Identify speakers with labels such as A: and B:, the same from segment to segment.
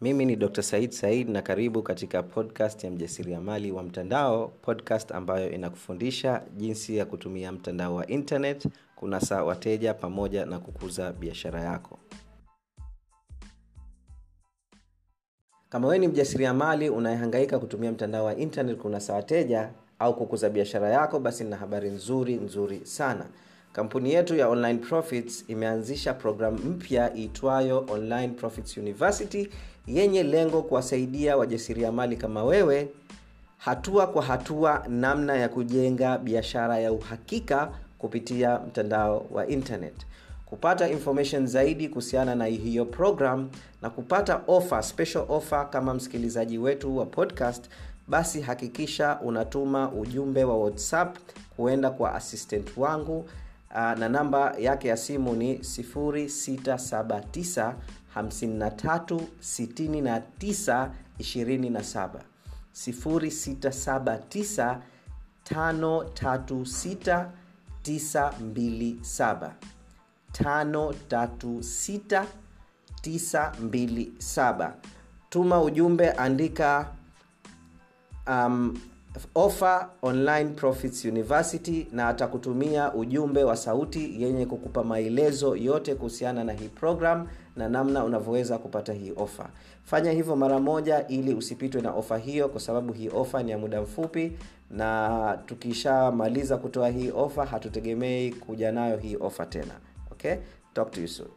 A: mimi ni dr said said na karibu katika podcast ya mjasiriamali wa mtandao podcast ambayo inakufundisha jinsi ya kutumia mtandao wa internet kunasa wateja pamoja na kukuza biashara yako. Kama wewe ni mjasiriamali unayehangaika kutumia mtandao wa internet kunasa wateja au kukuza biashara yako basi nina habari nzuri nzuri sana. Kampuni yetu ya online profits imeanzisha programu mpya iitwayo online profits university yenye lengo kuwasaidia wajasiriamali kama wewe hatua kwa hatua namna ya kujenga biashara ya uhakika kupitia mtandao wa internet. Kupata information zaidi kuhusiana na hiyo program na kupata offer, special offer kama msikilizaji wetu wa podcast basi hakikisha unatuma ujumbe wa whatsapp kuenda kwa assistant wangu na namba yake ya simu ni 679 53 69 27 0679 536 927 536927 tuma ujumbe andika um, offer online profits university na atakutumia ujumbe wa sauti yenye kukupa maelezo yote kuhusiana na hii program na namna unavyoweza kupata hii ofa fanya hivyo mara moja ili usipitwe na ofa hiyo kwa sababu hii ofa ni ya muda mfupi na tukishamaliza kutoa hii ofa hatutegemei kuja nayo hii ofa tena. Okay? Talk to you soon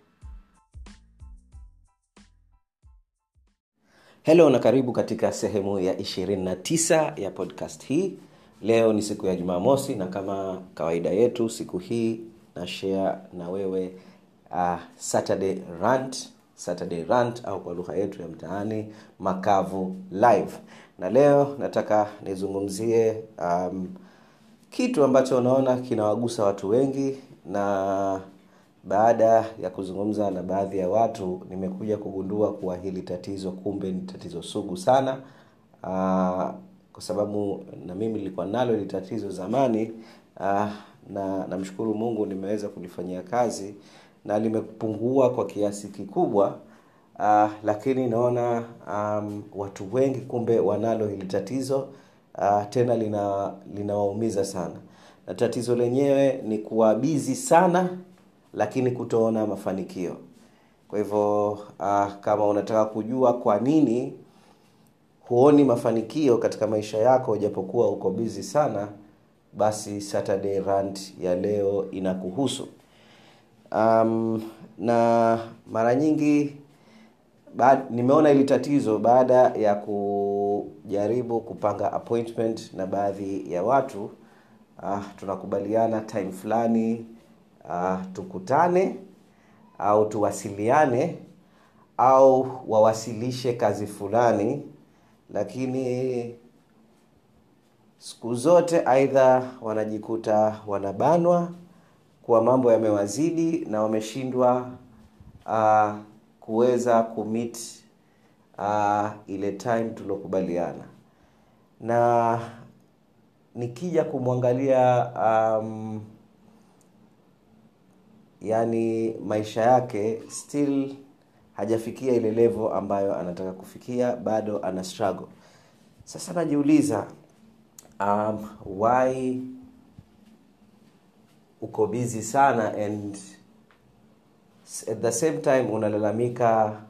A: helo na karibu katika sehemu ya 29 ya podcast hii. Leo ni siku ya jumamosi na kama kawaida yetu siku hii na share na wewe uh, saturday rant saturday rant au kwa lugha yetu ya mtaani makavu live. Na leo nataka nizungumzie um, kitu ambacho unaona kinawagusa watu wengi na baada ya kuzungumza na baadhi ya watu nimekuja kugundua kuwa hili tatizo kumbe ni tatizo sugu sana. Aa, kwa sababu na mimi nilikuwa nalo hili tatizo zamani aa, na namshukuru mungu nimeweza kulifanyia kazi na limepungua kwa kiasi kikubwa. Uh, lakini naona um, watu wengi kumbe wanalo hili tatizo uh, tena lina linawaumiza sana. Na tatizo lenyewe ni kuwa bizi sana lakini kutoona mafanikio. Kwa hivyo uh, kama unataka kujua kwa nini huoni mafanikio katika maisha yako japokuwa uko bizi sana basi saturday rant ya leo inakuhusu. Um, na mara nyingi ba, nimeona ili tatizo baada ya kujaribu kupanga appointment na baadhi ya watu. Uh, tunakubaliana time fulani uh, tukutane au tuwasiliane au wawasilishe kazi fulani lakini siku zote aidha wanajikuta wanabanwa kuwa mambo yamewazidi na wameshindwa uh, kuweza kumit uh, ile time tuliokubaliana na nikija kumwangalia um, yani maisha yake still hajafikia ile levo ambayo anataka kufikia bado ana struggle. Sasa najiuliza um, why uko busy sana and at the same time unalalamika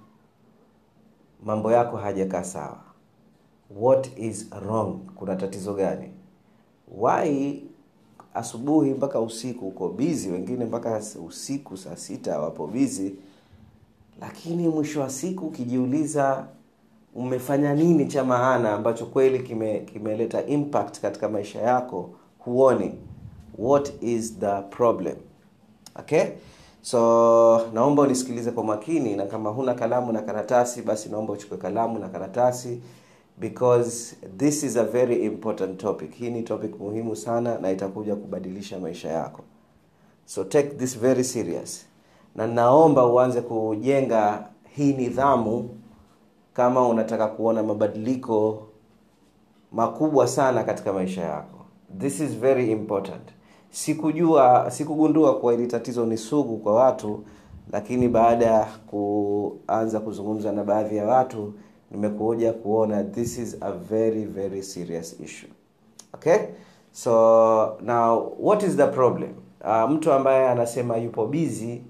A: mambo yako hajakaa sawa? What is wrong? Kuna tatizo gani? Why asubuhi mpaka usiku uko bizi wengine mpaka usiku saa sita wapo bizi lakini mwisho wa siku ukijiuliza umefanya nini cha maana ambacho kweli kime kimeleta impact katika maisha yako? Huoni. What is the problem? Okay? So naomba unisikilize kwa makini na kama huna kalamu na karatasi basi naomba uchukue kalamu na karatasi because this is a very important topic. Hii ni topic muhimu sana na itakuja kubadilisha maisha yako. So take this very serious. Na naomba uanze kujenga hii nidhamu kama unataka kuona mabadiliko makubwa sana katika maisha yako. This is very important. Sikujua sikugundua kuwa ili tatizo ni sugu kwa watu lakini baada ya kuanza kuzungumza na baadhi ya watu nimekuja kuona this is a very very serious issue. Okay? So now what is the problem? Uh, mtu ambaye anasema yupo bizi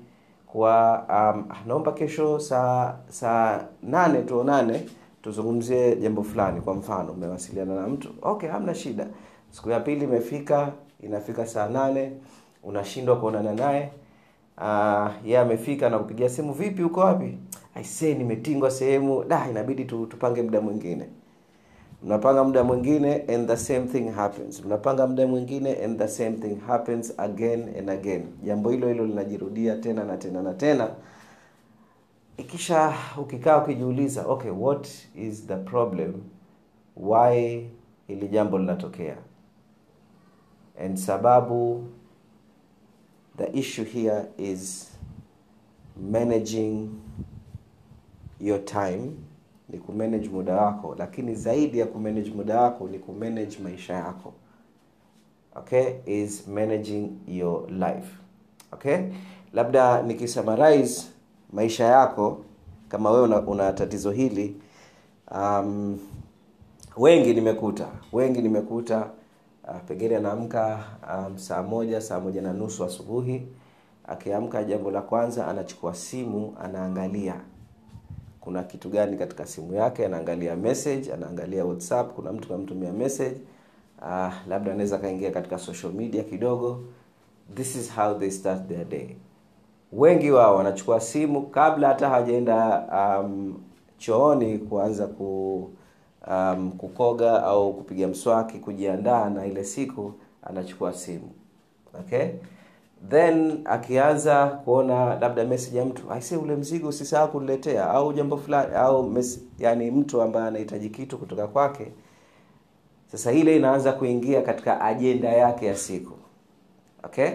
A: kwa um, naomba kesho saa saa nane tuonane tuzungumzie jambo fulani kwa mfano umewasiliana na mtu. Okay hamna shida. Siku ya pili imefika inafika saa nane unashindwa kuonana naye. Uh, ye amefika na kupigia simu vipi uko wapi aisee nimetingwa sehemu da inabidi tu, tupange muda mwingine. Mnapanga muda mwingine and the same thing happens. Mnapanga muda mwingine and the same thing happens again and again. Jambo hilo hilo linajirudia tena na tena na tena. Ikisha ukikaa ukijiuliza okay what is the problem? Why hili jambo linatokea? And sababu the issue here is managing your time ni kumanage muda wako lakini zaidi ya kumanage muda wako ni kumanage maisha yako. Okay? Is managing your life. Okay? Labda nikisummarize maisha yako kama wewe una, una tatizo hili um, wengi nimekuta. Wengi nimekuta uh, pengine anaamka um, saa moja saa moja na nusu asubuhi. Akiamka jambo la kwanza anachukua simu anaangalia kuna kitu gani katika simu yake anaangalia message anaangalia whatsapp kuna mtu kamtumia message. Uh, labda anaweza akaingia katika social media kidogo. This is how they start their day. Wengi wao wanachukua simu kabla hata hawajaenda um, chooni kuanza ku um, kukoga au kupiga mswaki kujiandaa na ile siku anachukua simu. Okay then akianza kuona labda message ya mtu aise ule mzigo usisahau kuniletea au jambo fulani au mes, yani mtu ambaye anahitaji kitu kutoka kwake sasa ile inaanza kuingia katika ajenda yake ya siku. Okay?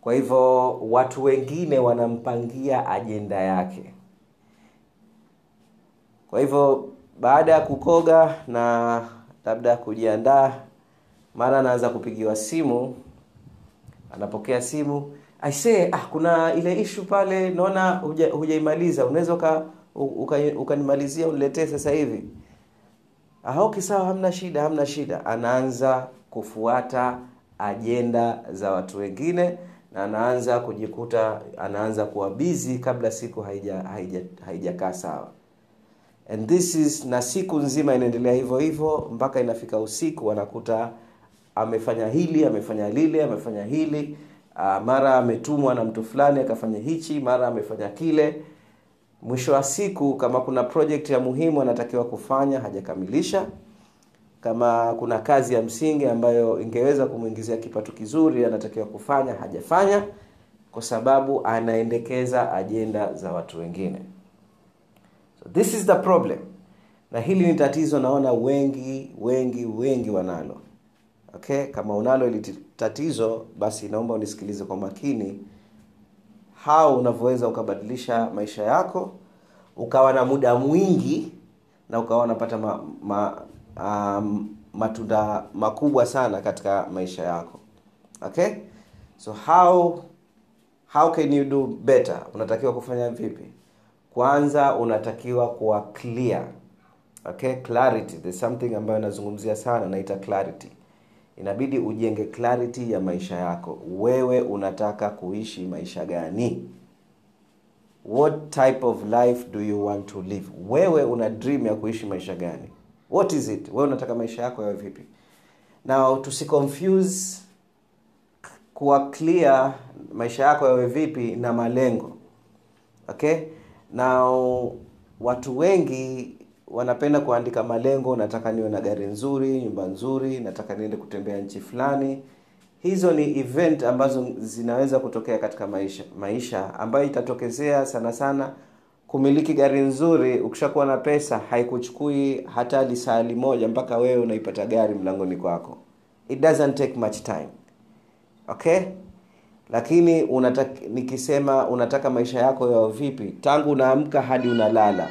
A: Kwa hivyo watu wengine wanampangia ajenda yake. Kwa hivyo baada ya kukoga na labda kujiandaa mara anaanza kupigiwa simu anapokea simu aisee ah, kuna ile ishu pale naona hujaimaliza unaweza uka, ukanimalizia uka uniletee sasa hivi. Ah, okay sawa hamna shida hamna shida. Anaanza kufuata ajenda za watu wengine na anaanza kujikuta anaanza kuwa bizi kabla siku haijakaa haija, haija sawa. And this is na siku nzima inaendelea hivyo hivyo mpaka inafika usiku anakuta amefanya hili amefanya lile amefanya hili uh, mara ametumwa na mtu fulani akafanya hichi mara amefanya kile. Mwisho wa siku kama kuna project ya muhimu anatakiwa kufanya hajakamilisha. Kama kuna kazi ya msingi ambayo ingeweza kumwingizia kipato kizuri anatakiwa kufanya hajafanya kwa sababu anaendekeza ajenda za watu wengine. So this is the problem. Na hili ni tatizo naona wengi wengi wengi wanalo okay kama unalo ili tatizo basi naomba unisikilize kwa makini hao unavyoweza ukabadilisha maisha yako ukawa na muda mwingi na ukawa unapata ma, ma, um, matunda makubwa sana katika maisha yako. Okay? So how how can you do better? Unatakiwa kufanya vipi? Kwanza unatakiwa kuwa clear. Okay? Clarity. There's something ambayo nazungumzia sana naita clarity inabidi ujenge clarity ya maisha yako. Wewe unataka kuishi maisha gani? What type of life do you want to live? Wewe una dream ya kuishi maisha gani? What is it? Wewe unataka maisha yako yawe vipi? Na tusiconfuse kuwa clear maisha yako yawe vipi na malengo. Okay? Now watu wengi wanapenda kuandika malengo nataka niwe na gari nzuri nyumba nzuri nataka niende kutembea nchi fulani. Hizo ni event ambazo zinaweza kutokea katika maisha maisha ambayo itatokezea sana sana. Kumiliki gari nzuri ukishakuwa na pesa haikuchukui hata lisali moja mpaka wewe unaipata gari mlangoni kwako. It doesn't take much time. Okay? Lakini unataka, nikisema unataka maisha yako yao vipi tangu unaamka hadi unalala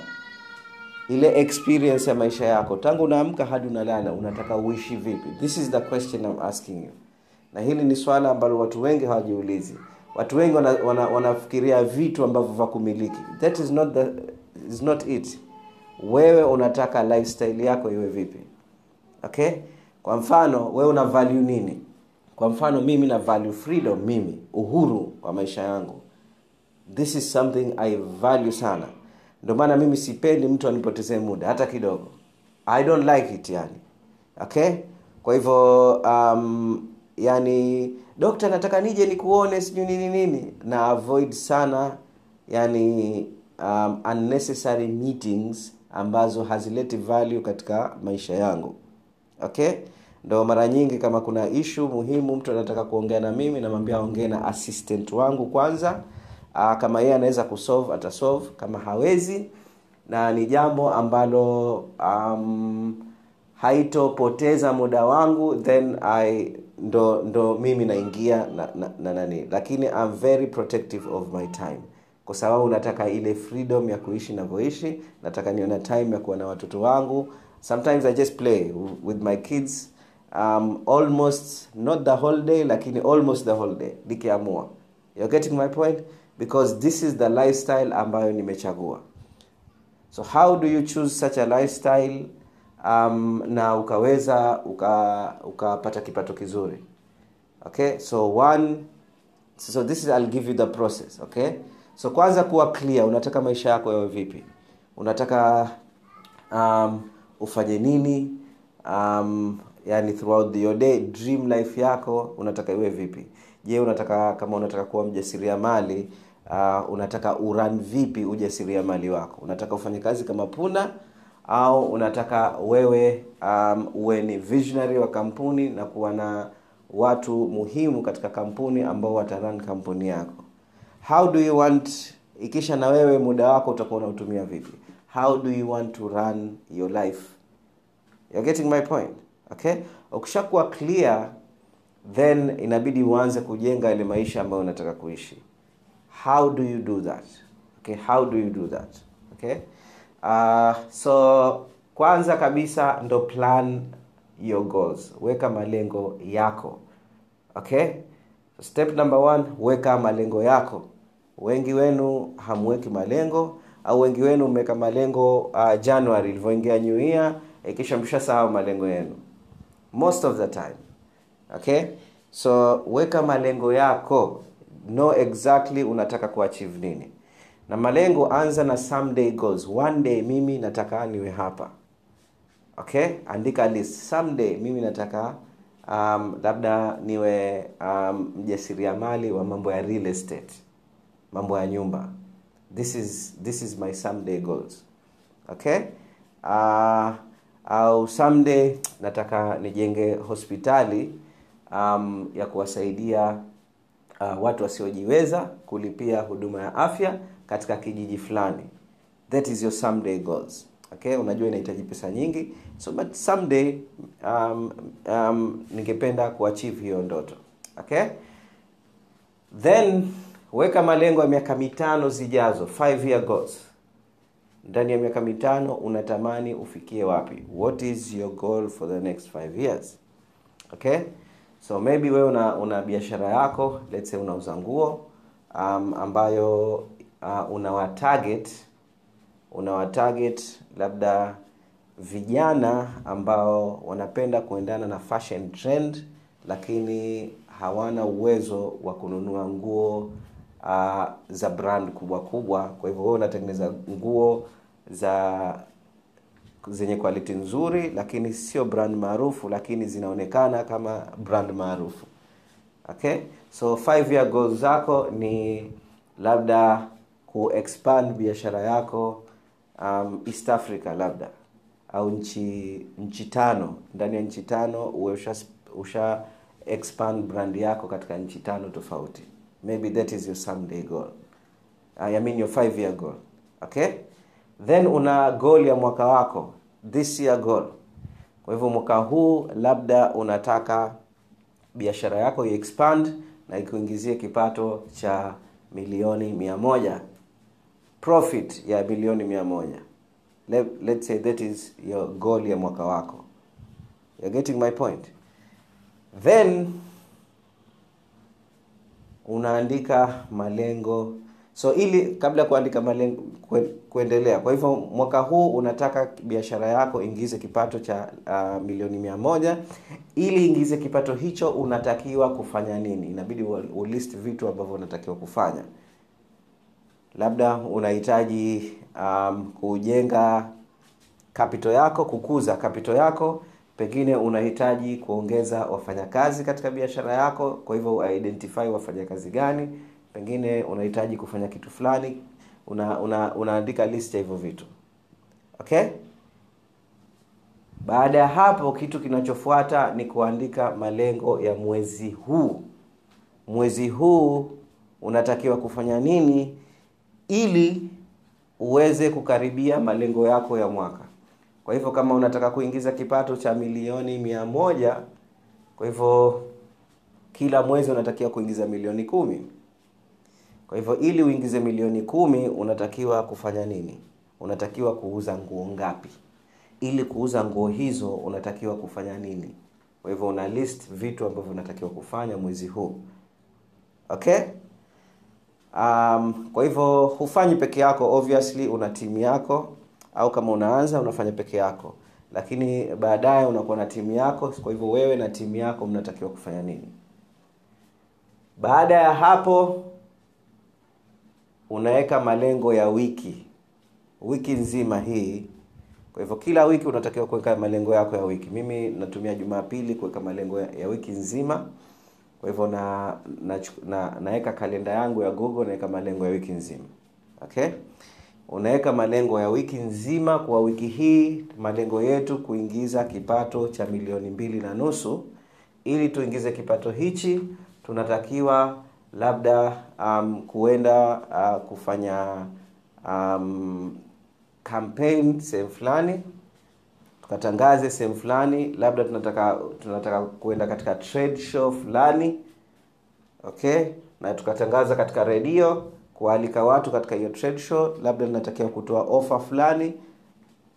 A: ile experience ya maisha yako. Tangu unaamka hadi unalala unataka uishi vipi? This is the question I'm asking you. Na hili ni swala ambalo watu wengi hawajiulizi. Watu wengi wana, wana, wanafikiria vitu ambavyo vya kumiliki. That is not, the, is not it. Wewe unataka lifestyle yako iwe vipi? Okay? Kwa mfano wewe una value nini? Kwa mfano mimi na value freedom mimi uhuru wa maisha yangu. This is something i value sana ndio maana mimi sipendi mtu anipotezee muda hata kidogo. I don't like it yani. Okay? Kwa hivyo um, yani dokta nataka nije nikuone sijui nini nini. Na avoid sana yani um, unnecessary meetings ambazo hazileti value katika maisha yangu. Okay? Ndo mara nyingi kama kuna ishu muhimu mtu anataka kuongea na mimi namwambia aongee na assistant wangu kwanza Aa, kama yeye anaweza kusolve atasolve kama hawezi na ni jambo ambalo um, haitopoteza muda wangu then I ndo ndo mimi naingia na, na, na nani. Lakini I'm very protective of my time. Kwa sababu nataka ile freedom ya kuishi navyoishi nataka niwe na time ya kuwa na watoto wangu. Sometimes i just play with my kids um, almost not the whole day lakini almost the whole day nikiamua. Getting my point because this is the lifestyle ambayo nimechagua. So how do you choose such a lifestyle um, na ukaweza ukapata uka kipato kizuri? Okay so one so this is I'll give you the process okay? So kwanza kuwa clear unataka maisha yako yawe vipi? Unataka um, ufanye nini? Um, yani throughout your day dream life yako unataka iwe vipi? Je unataka kama unataka kuwa mjasiriamali uh, unataka uran vipi ujasiriamali wako? Unataka ufanye kazi kama puna au unataka wewe um, uwe ni visionary wa kampuni na kuwa na watu muhimu katika kampuni ambao wataran kampuni yako? How do you want ikisha na wewe muda wako utakuwa unautumia vipi? How do you want to run your life? You're getting my point okay? Ukishakuwa clear then inabidi uanze kujenga ile maisha ambayo unataka kuishi how do you do that? Okay how do you do that? Okay? Uh, so kwanza kabisa ndo plan your goals. Weka malengo yako. Okay? So step number one weka malengo yako. Wengi wenu hamweki malengo au wengi wenu mmeweka malengo uh, january ilivyoingia new year ikisha mshasahau malengo yenu. Most of the time. Okay? So weka malengo yako know exactly unataka kuachieve nini. Na malengo anza na someday goals. One day mimi nataka niwe hapa. Okay? Andika list someday mimi nataka um, labda niwe um, mjasiriamali wa mambo ya real estate. Mambo ya nyumba. This is this is my someday goals. Okay? Uh, au someday nataka nijenge hospitali um, ya kuwasaidia uh, watu wasiojiweza kulipia huduma ya afya katika kijiji fulani. That is your someday goals. Okay unajua inahitaji pesa nyingi. So but someday um, um, ningependa kuachieve hiyo ndoto. Okay? Then weka malengo ya miaka mitano zijazo. Five year goals. Ndani ya miaka mitano unatamani ufikie wapi? What is your goal for the next five years? Okay so maybe wewe una, una biashara yako let's say unauza nguo um, ambayo uh, unawa target unawa target labda vijana ambao wanapenda kuendana na fashion trend lakini hawana uwezo wa kununua nguo uh, za brand kubwa kubwa. Kwa hivyo wewe unatengeneza nguo za zenye quality nzuri lakini sio brand maarufu lakini zinaonekana kama brand maarufu. Okay? So five year goals zako ni labda kuexpand biashara yako um, east africa labda au nchi nchi tano. Ndani ya nchi tano uwe usha, usha expand brand yako katika nchi tano tofauti. Maybe that is your someday goal. I mean your five year goal. Okay? Then una goal ya mwaka wako this year goal. Kwa hivyo mwaka huu labda unataka biashara yako iexpand na ikuingizie kipato cha milioni mia moja. Profit ya milioni mia moja. Let, let's say that is your goal ya mwaka wako. You're getting my point. Then unaandika malengo. So ili kabla ya kuandika malengo kuendelea. Kwa hivyo mwaka huu unataka biashara yako ingize kipato cha uh, milioni mia moja. Ili ingize kipato hicho unatakiwa kufanya nini? Inabidi ulist vitu ambavyo unatakiwa kufanya. Labda unahitaji um, kujenga kapito yako kukuza kapito yako. Pengine unahitaji kuongeza wafanyakazi katika biashara yako. Kwa hivyo identify wafanyakazi gani. Pengine unahitaji kufanya kitu fulani una, una, unaandika list ya hivyo vitu. Okay? Baada ya hapo kitu kinachofuata ni kuandika malengo ya mwezi huu. Mwezi huu unatakiwa kufanya nini ili uweze kukaribia malengo yako ya mwaka? Kwa hivyo kama unataka kuingiza kipato cha milioni mia moja kwa hivyo kila mwezi unatakiwa kuingiza milioni kumi kwa hivyo ili uingize milioni kumi unatakiwa kufanya nini? Unatakiwa kuuza nguo ngapi? Ili kuuza nguo hizo unatakiwa kufanya nini? Kwa hivyo una list vitu ambavyo unatakiwa kufanya mwezi huu. Okay? Um, kwa hivyo hufanyi peke yako obviously una timu yako au kama unaanza unafanya peke yako. Lakini baadaye unakuwa na timu yako kwa hivyo wewe na timu yako mnatakiwa kufanya nini? Baada ya hapo unaweka malengo ya wiki. Wiki nzima hii. Kwa hivyo kila wiki unatakiwa kuweka malengo yako ya wiki. Mimi natumia jumapili kuweka malengo ya, wiki nzima. Kwa hivyo na, na, na naweka kalenda yangu ya google naweka malengo ya wiki nzima. Okay? Unaweka malengo ya wiki nzima kwa wiki hii malengo yetu kuingiza kipato cha milioni mbili na nusu. Ili tuingize kipato hichi tunatakiwa labda um, kuenda uh, kufanya um, campaign sehemu fulani tukatangaze sehemu fulani labda tunataka tunataka kuenda katika trade show fulani okay? Na tukatangaza katika redio kualika watu katika hiyo trade show labda tunatakiwa kutoa offer fulani.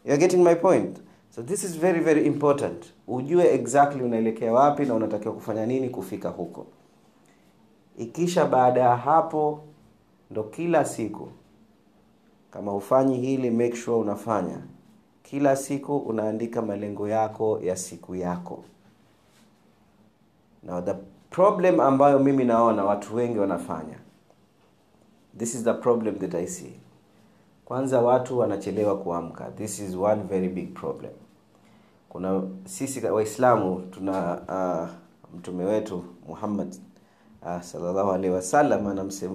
A: You're getting my point. So this is very very important. Ujue exactly unaelekea wapi na unatakiwa kufanya nini kufika huko ikisha baada ya hapo ndo kila siku. Kama ufanyi hili make sure unafanya. Kila siku unaandika malengo yako ya siku yako. Now the problem ambayo mimi naona watu wengi wanafanya. This is the problem that i see. Kwanza watu wanachelewa kuamka. This is one very big problem. Kuna sisi waislamu tuna uh, mtume wetu muhammad uh, sallallahu alaihi wasallam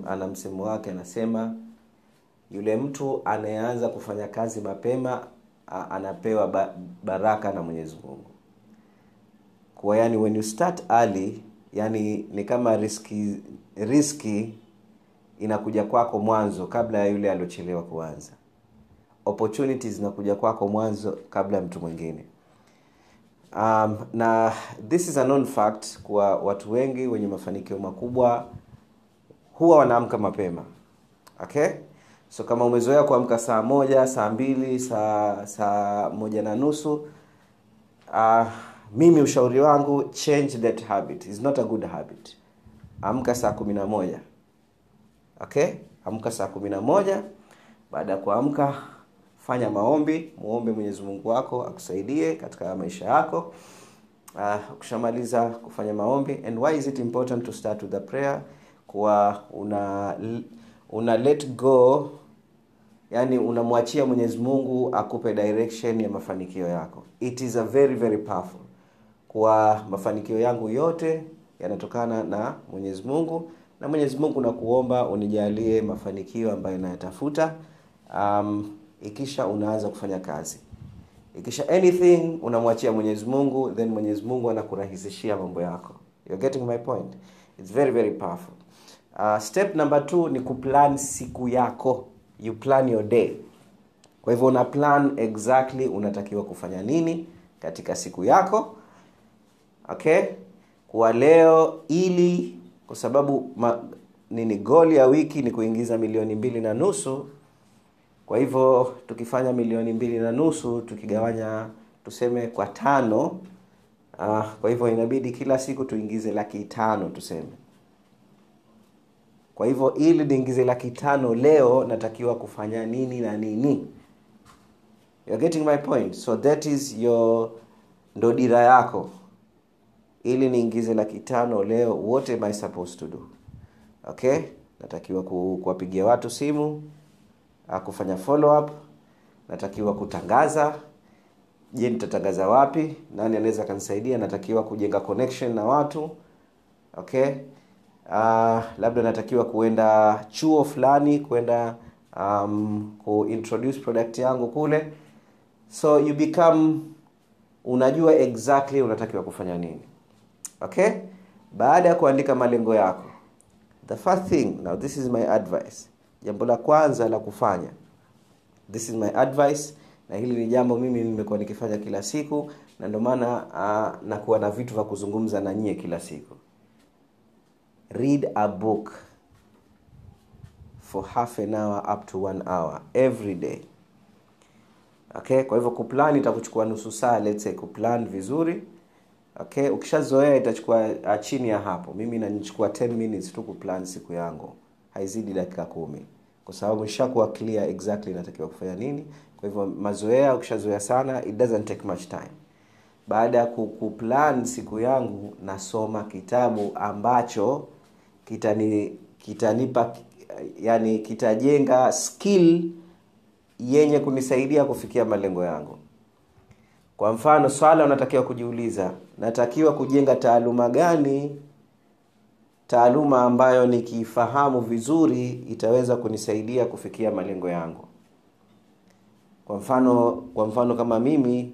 A: ana msemo wake anasema yule mtu anayeanza kufanya kazi mapema anapewa ba, baraka na mwenyezi mungu. Kwa yani when you start early yani ni kama riski riski inakuja kwako mwanzo kabla ya yule aliochelewa kuanza. Opportunities zinakuja kwako mwanzo kabla ya mtu mwingine um, na this is a known fact kwa watu wengi wenye mafanikio makubwa huwa wanaamka mapema okay? So kama umezoea kuamka saa moja saa mbili saa saa moja na nusu uh, mimi ushauri wangu change that habit. It's not a good habit. Amka saa kumi na moja okay? Amka saa kumi na moja. Baada ya kuamka fanya maombi muombe mwenyezi mungu wako akusaidie katika maisha yako. Uh, ukishamaliza kufanya maombi and why is it important to start with a prayer? Kuwa una una let go yani unamwachia mwenyezi mungu akupe direction ya mafanikio yako. It is a very very powerful. Kwa mafanikio yangu yote yanatokana na mwenyezi mungu na mwenyezi mungu nakuomba unijalie mafanikio ambayo nayatafuta. Um, ikisha unaanza kufanya kazi. Ikisha anything unamwachia mwenyezi mungu then mwenyezi mungu anakurahisishia mambo yako. You're getting my point? It's very very powerful. Uh, step number two ni kuplan siku yako. You plan your day. Kwa hivyo una plan exactly unatakiwa kufanya nini katika siku yako. Okay? Kwa leo ili kwa sababu ma, nini goli ya wiki ni kuingiza milioni mbili na nusu kwa hivyo tukifanya milioni mbili na nusu tukigawanya tuseme kwa tano uh, kwa hivyo inabidi kila siku tuingize laki tano tuseme. Kwa hivyo ili niingize laki tano leo natakiwa kufanya nini na nini? You're getting my point. So that is your ndo dira yako. Ili niingize laki tano leo what am i supposed to do? Okay? Natakiwa kuwapigia watu simu kufanya follow up natakiwa kutangaza. Je nitatangaza wapi? Nani anaweza akanisaidia? Natakiwa kujenga connection na watu. Okay? Uh, labda natakiwa kuenda chuo fulani kuenda um, kuintroduce product yangu kule. So you become unajua exactly unatakiwa kufanya nini. Okay? Baada ya kuandika malengo yako the first thing now this is my advice jambo la kwanza la kufanya. This is my advice na hili ni jambo mimi nimekuwa nikifanya kila siku na ndio maana uh, nakuwa na vitu vya kuzungumza na nyie kila siku. Read a book for half an hour up to one hour every day. Okay kwa hivyo kuplan itakuchukua nusu saa let's say kuplan vizuri. Okay ukishazoea itachukua uh, chini ya hapo. Mimi inanichukua 10 minutes tu kuplan siku yangu haizidi dakika kumi. Kwa sababu nishakuwa clear exactly natakiwa kufanya nini. Kwa hivyo mazoea ukishazoea sana it doesn't take much time. Baada ya kuplan siku yangu nasoma kitabu ambacho kitani kitanipa yani kitajenga skill yenye kunisaidia kufikia malengo yangu. Kwa mfano swala unatakiwa kujiuliza natakiwa kujenga taaluma gani taaluma ambayo nikiifahamu vizuri itaweza kunisaidia kufikia malengo yangu. Kwa mfano kwa mfano kama mimi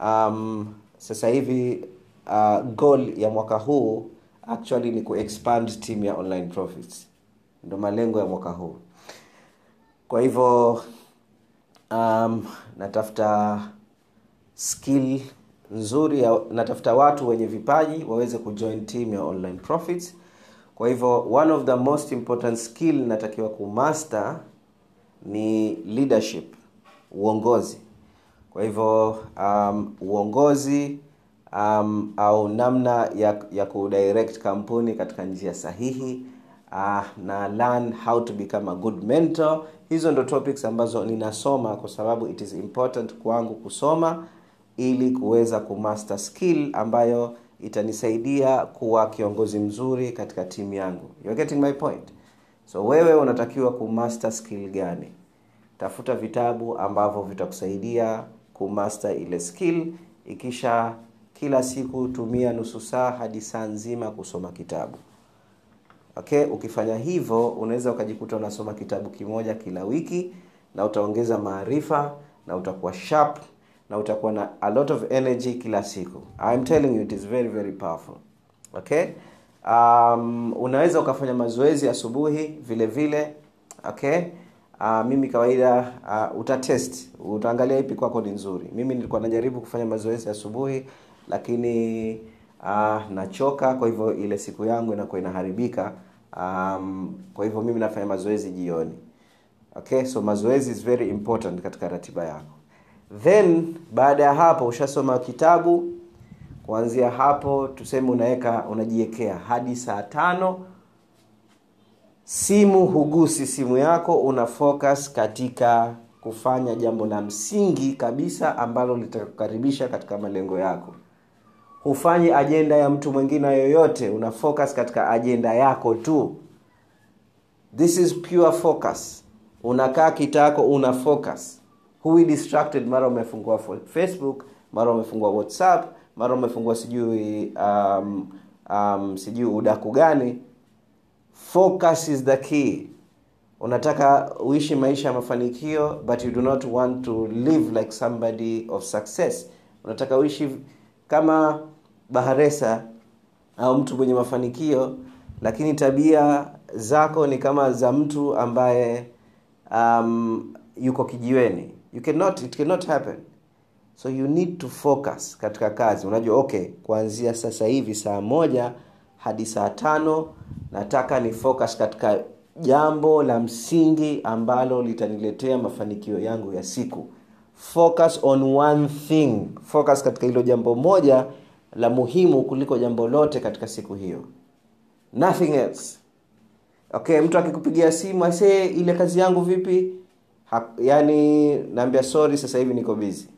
A: um, sasa hivi uh, goal ya mwaka huu actually ni kuexpand team ya online profits. Ndo malengo ya mwaka huu. Kwa hivyo um, natafuta skill nzuri ya, natafuta watu wenye vipaji waweze kujoin team ya online profits kwa hivyo one of the most important skill natakiwa kumaster ni leadership uongozi. Kwa hivyo um, uongozi um, au namna ya, ya kudirect kampuni katika njia sahihi uh, na learn how to become a good mentor. Hizo ndo topics ambazo ninasoma kwa sababu it is important kwangu kusoma ili kuweza kumaster skill ambayo itanisaidia kuwa kiongozi mzuri katika timu yangu. You're getting my point. So wewe unatakiwa kumaster skill gani? Tafuta vitabu ambavyo vitakusaidia kumaster ile skill. Ikisha kila siku tumia nusu saa hadi saa nzima kusoma kitabu. Okay ukifanya hivyo unaweza ukajikuta unasoma kitabu kimoja kila wiki na utaongeza maarifa na utakuwa sharp na utakuwa na a lot of energy kila siku. I'm telling you it is very very powerful. Okay? Um, unaweza ukafanya mazoezi asubuhi vile vile okay? Uh, mimi kawaida uh, utatest utaangalia ipi kwako ni nzuri. Mimi nilikuwa najaribu kufanya mazoezi asubuhi lakini uh, nachoka kwa hivyo ile siku yangu inakuwa inaharibika. Um, kwa hivyo mimi nafanya mazoezi jioni. Okay? So mazoezi is very important katika ratiba yako then baada ya hapo ushasoma kitabu. Kuanzia hapo tuseme unaweka unajiwekea hadi saa tano. Simu hugusi simu yako una focus katika kufanya jambo la msingi kabisa ambalo litakukaribisha katika malengo yako. Hufanyi ajenda ya mtu mwingine yoyote una focus katika ajenda yako tu. This is pure focus. Unakaa kitako una focus huwi distracted mara umefungua facebook mara umefungua whatsapp mara umefungua sijui um, um, sijui udaku gani. Focus is the key. Unataka uishi maisha ya mafanikio but you do not want to live like somebody of success. Unataka uishi kama baharesa au mtu mwenye mafanikio lakini tabia zako ni kama za mtu ambaye um, yuko kijiweni you cannot, it cannot happen. So you need to focus katika kazi. Unajua okay kuanzia sasa hivi saa moja hadi saa tano nataka ni focus katika jambo la msingi ambalo litaniletea mafanikio yangu ya siku. Focus on one thing. Focus katika hilo jambo moja la muhimu kuliko jambo lote katika siku hiyo. Nothing else. Okay mtu akikupigia simu asee ile kazi yangu vipi ha, yani naambia sorry sasa hivi niko busy.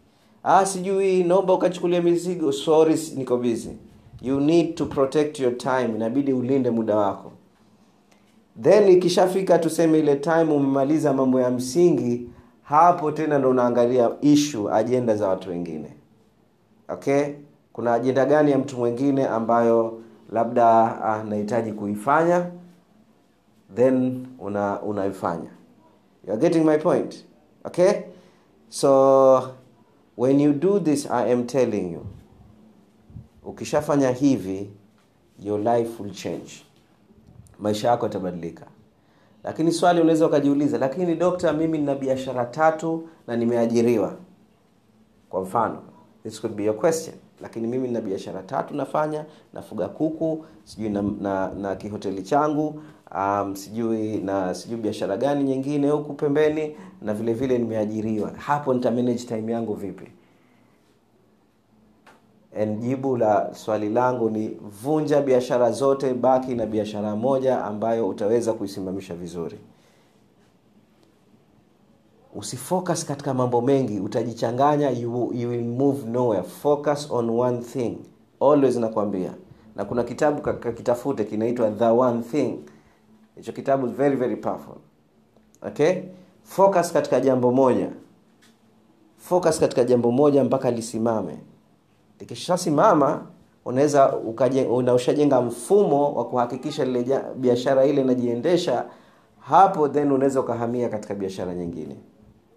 A: Ah sijui naomba ukachukulia mizigo. Sorry niko busy. You need to protect your time. Inabidi ulinde muda wako. Then ikishafika tuseme ile time umemaliza mambo ya msingi hapo tena ndo unaangalia issue ajenda za watu wengine. Okay? Kuna ajenda gani ya mtu mwingine ambayo labda anahitaji uh, kuifanya? Then una unaifanya you are getting my point. Okay? So when you do this i am telling you ukishafanya hivi your life will change. Maisha yako yatabadilika. Lakini swali unaweza ukajiuliza lakini dokta mimi nina biashara tatu na nimeajiriwa. Kwa mfano this could be your question lakini mimi nina biashara tatu nafanya nafuga kuku sijui na, na, na kihoteli changu um, sijui na sijui biashara gani nyingine huku pembeni na vile vile nimeajiriwa. Hapo nita manage time yangu vipi? And jibu la swali langu ni vunja biashara zote baki na biashara moja ambayo utaweza kuisimamisha vizuri usifocus katika mambo mengi utajichanganya you, you will move nowhere. Focus on one thing. Always nakwambia. Na kuna kitabu kakitafute kinaitwa the one thing. Hicho kitabu very very powerful. Okay? Focus katika jambo moja. Focus katika jambo moja mpaka lisimame. Likishasimama unaweza ushajenga mfumo wa kuhakikisha lile biashara ile inajiendesha hapo then unaweza ukahamia katika biashara nyingine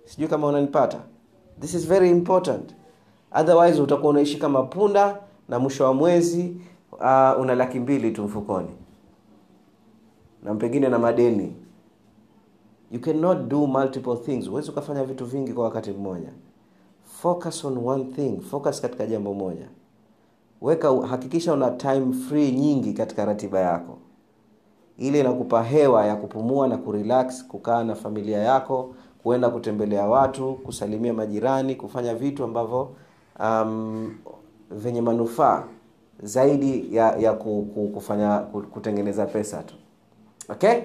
A: sijui kama unanipata. This is very important. Otherwise utakuwa unaishi kama punda na mwisho wa mwezi uh, una laki mbili tu mfukoni. Na pengine na madeni. You cannot do multiple things. Huwezi ukafanya vitu vingi kwa wakati mmoja. Focus on one thing. Focus katika jambo moja. Weka hakikisha una time free nyingi katika ratiba yako. Ili inakupa hewa ya kupumua na kurelax kukaa na familia yako kuenda kutembelea watu kusalimia majirani kufanya vitu ambavyo um, venye manufaa zaidi ya, ya kufanya kutengeneza pesa tu. Okay?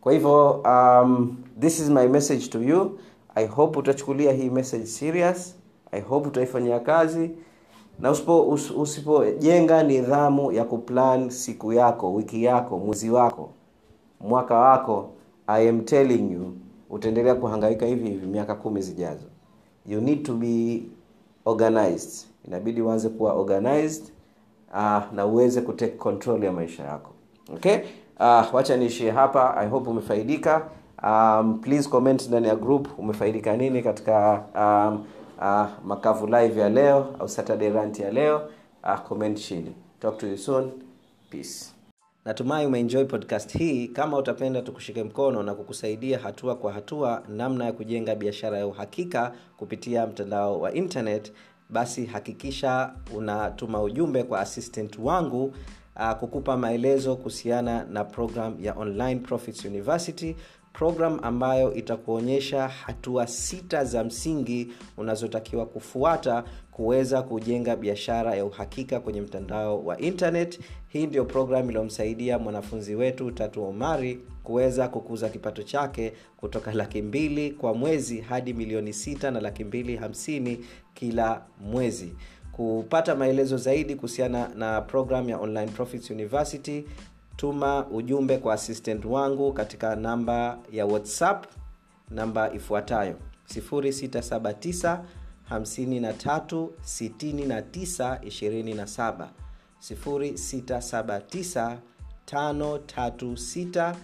A: Kwa hivyo um, this is my message to you. I hope utachukulia hii message serious. I hope utaifanyia kazi. Na usipo usipojenga nidhamu ya kuplan siku yako wiki yako mwezi wako mwaka wako i am telling you utaendelea kuhangaika hivi hivi miaka kumi zijazo. You need to be organized. Inabidi uanze kuwa organized uh, na uweze kutake control ya maisha yako. Okay? Uh, wacha niishie hapa. I hope umefaidika. Um, please comment ndani ya group umefaidika nini katika um, uh, makavu live ya leo au saturday rant ya leo? Uh, comment chini. Talk to you soon. Peace natumai umeenjoy podcast hii. Kama utapenda tukushike mkono na kukusaidia hatua kwa hatua namna ya kujenga biashara ya uhakika kupitia mtandao wa internet basi hakikisha unatuma ujumbe kwa assistant wangu uh, kukupa maelezo kuhusiana na program ya online profits university program ambayo itakuonyesha hatua sita za msingi unazotakiwa kufuata kuweza kujenga biashara ya uhakika kwenye mtandao wa internet. Hii ndio programu iliyomsaidia mwanafunzi wetu tatu omari kuweza kukuza kipato chake kutoka laki mbili kwa mwezi hadi milioni sita na laki mbili hamsini kila mwezi. Kupata maelezo zaidi kuhusiana na programu ya online profits university tuma ujumbe kwa assistant wangu katika namba ya whatsapp namba ifuatayo 679 53 69 27 679 536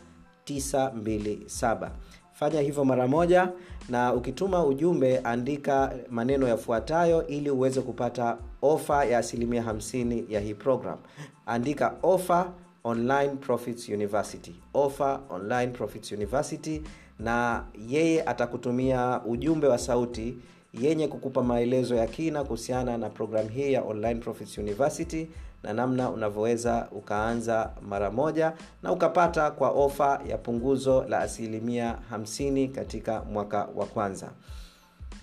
A: 927 fanya hivyo mara moja na ukituma ujumbe andika maneno yafuatayo ili uweze kupata ofa ya asilimia 50 ya hii program. Andika ofa online profits university. Ofa online profits university na yeye atakutumia ujumbe wa sauti yenye kukupa maelezo ya kina kuhusiana na programu hii ya online profits university na namna unavyoweza ukaanza mara moja na ukapata kwa ofa ya punguzo la asilimia 50 katika mwaka wa kwanza.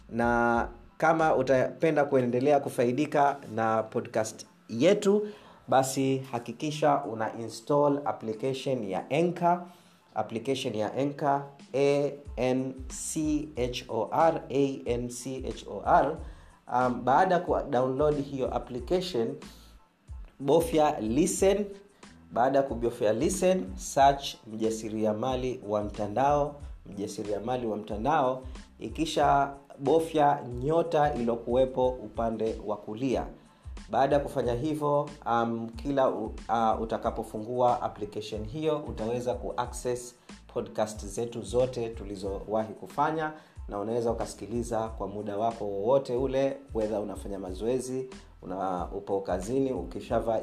A: Na kama utapenda kuendelea kufaidika na podcast yetu basi hakikisha una install application ya enka application ya Anchor anchor N C H O R A N C H O R. Um, baada ya kudownload hiyo application bofya listen. Baada ya kubofya listen, search mjasiriamali wa mtandao, mjasiriamali wa mtandao, ikisha bofya nyota iliyokuwepo upande wa kulia. Baada ya kufanya hivyo, um, kila uh, utakapofungua application hiyo utaweza kuaccess podcast zetu zote tulizowahi kufanya na unaweza ukasikiliza kwa muda wako wowote ule wedha unafanya mazoezi una upo kazini ukishavaa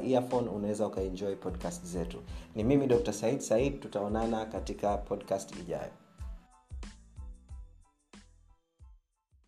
A: unaweza ukaenjoy podcast zetu. Ni mimi dr said said tutaonana katika podcast ijayo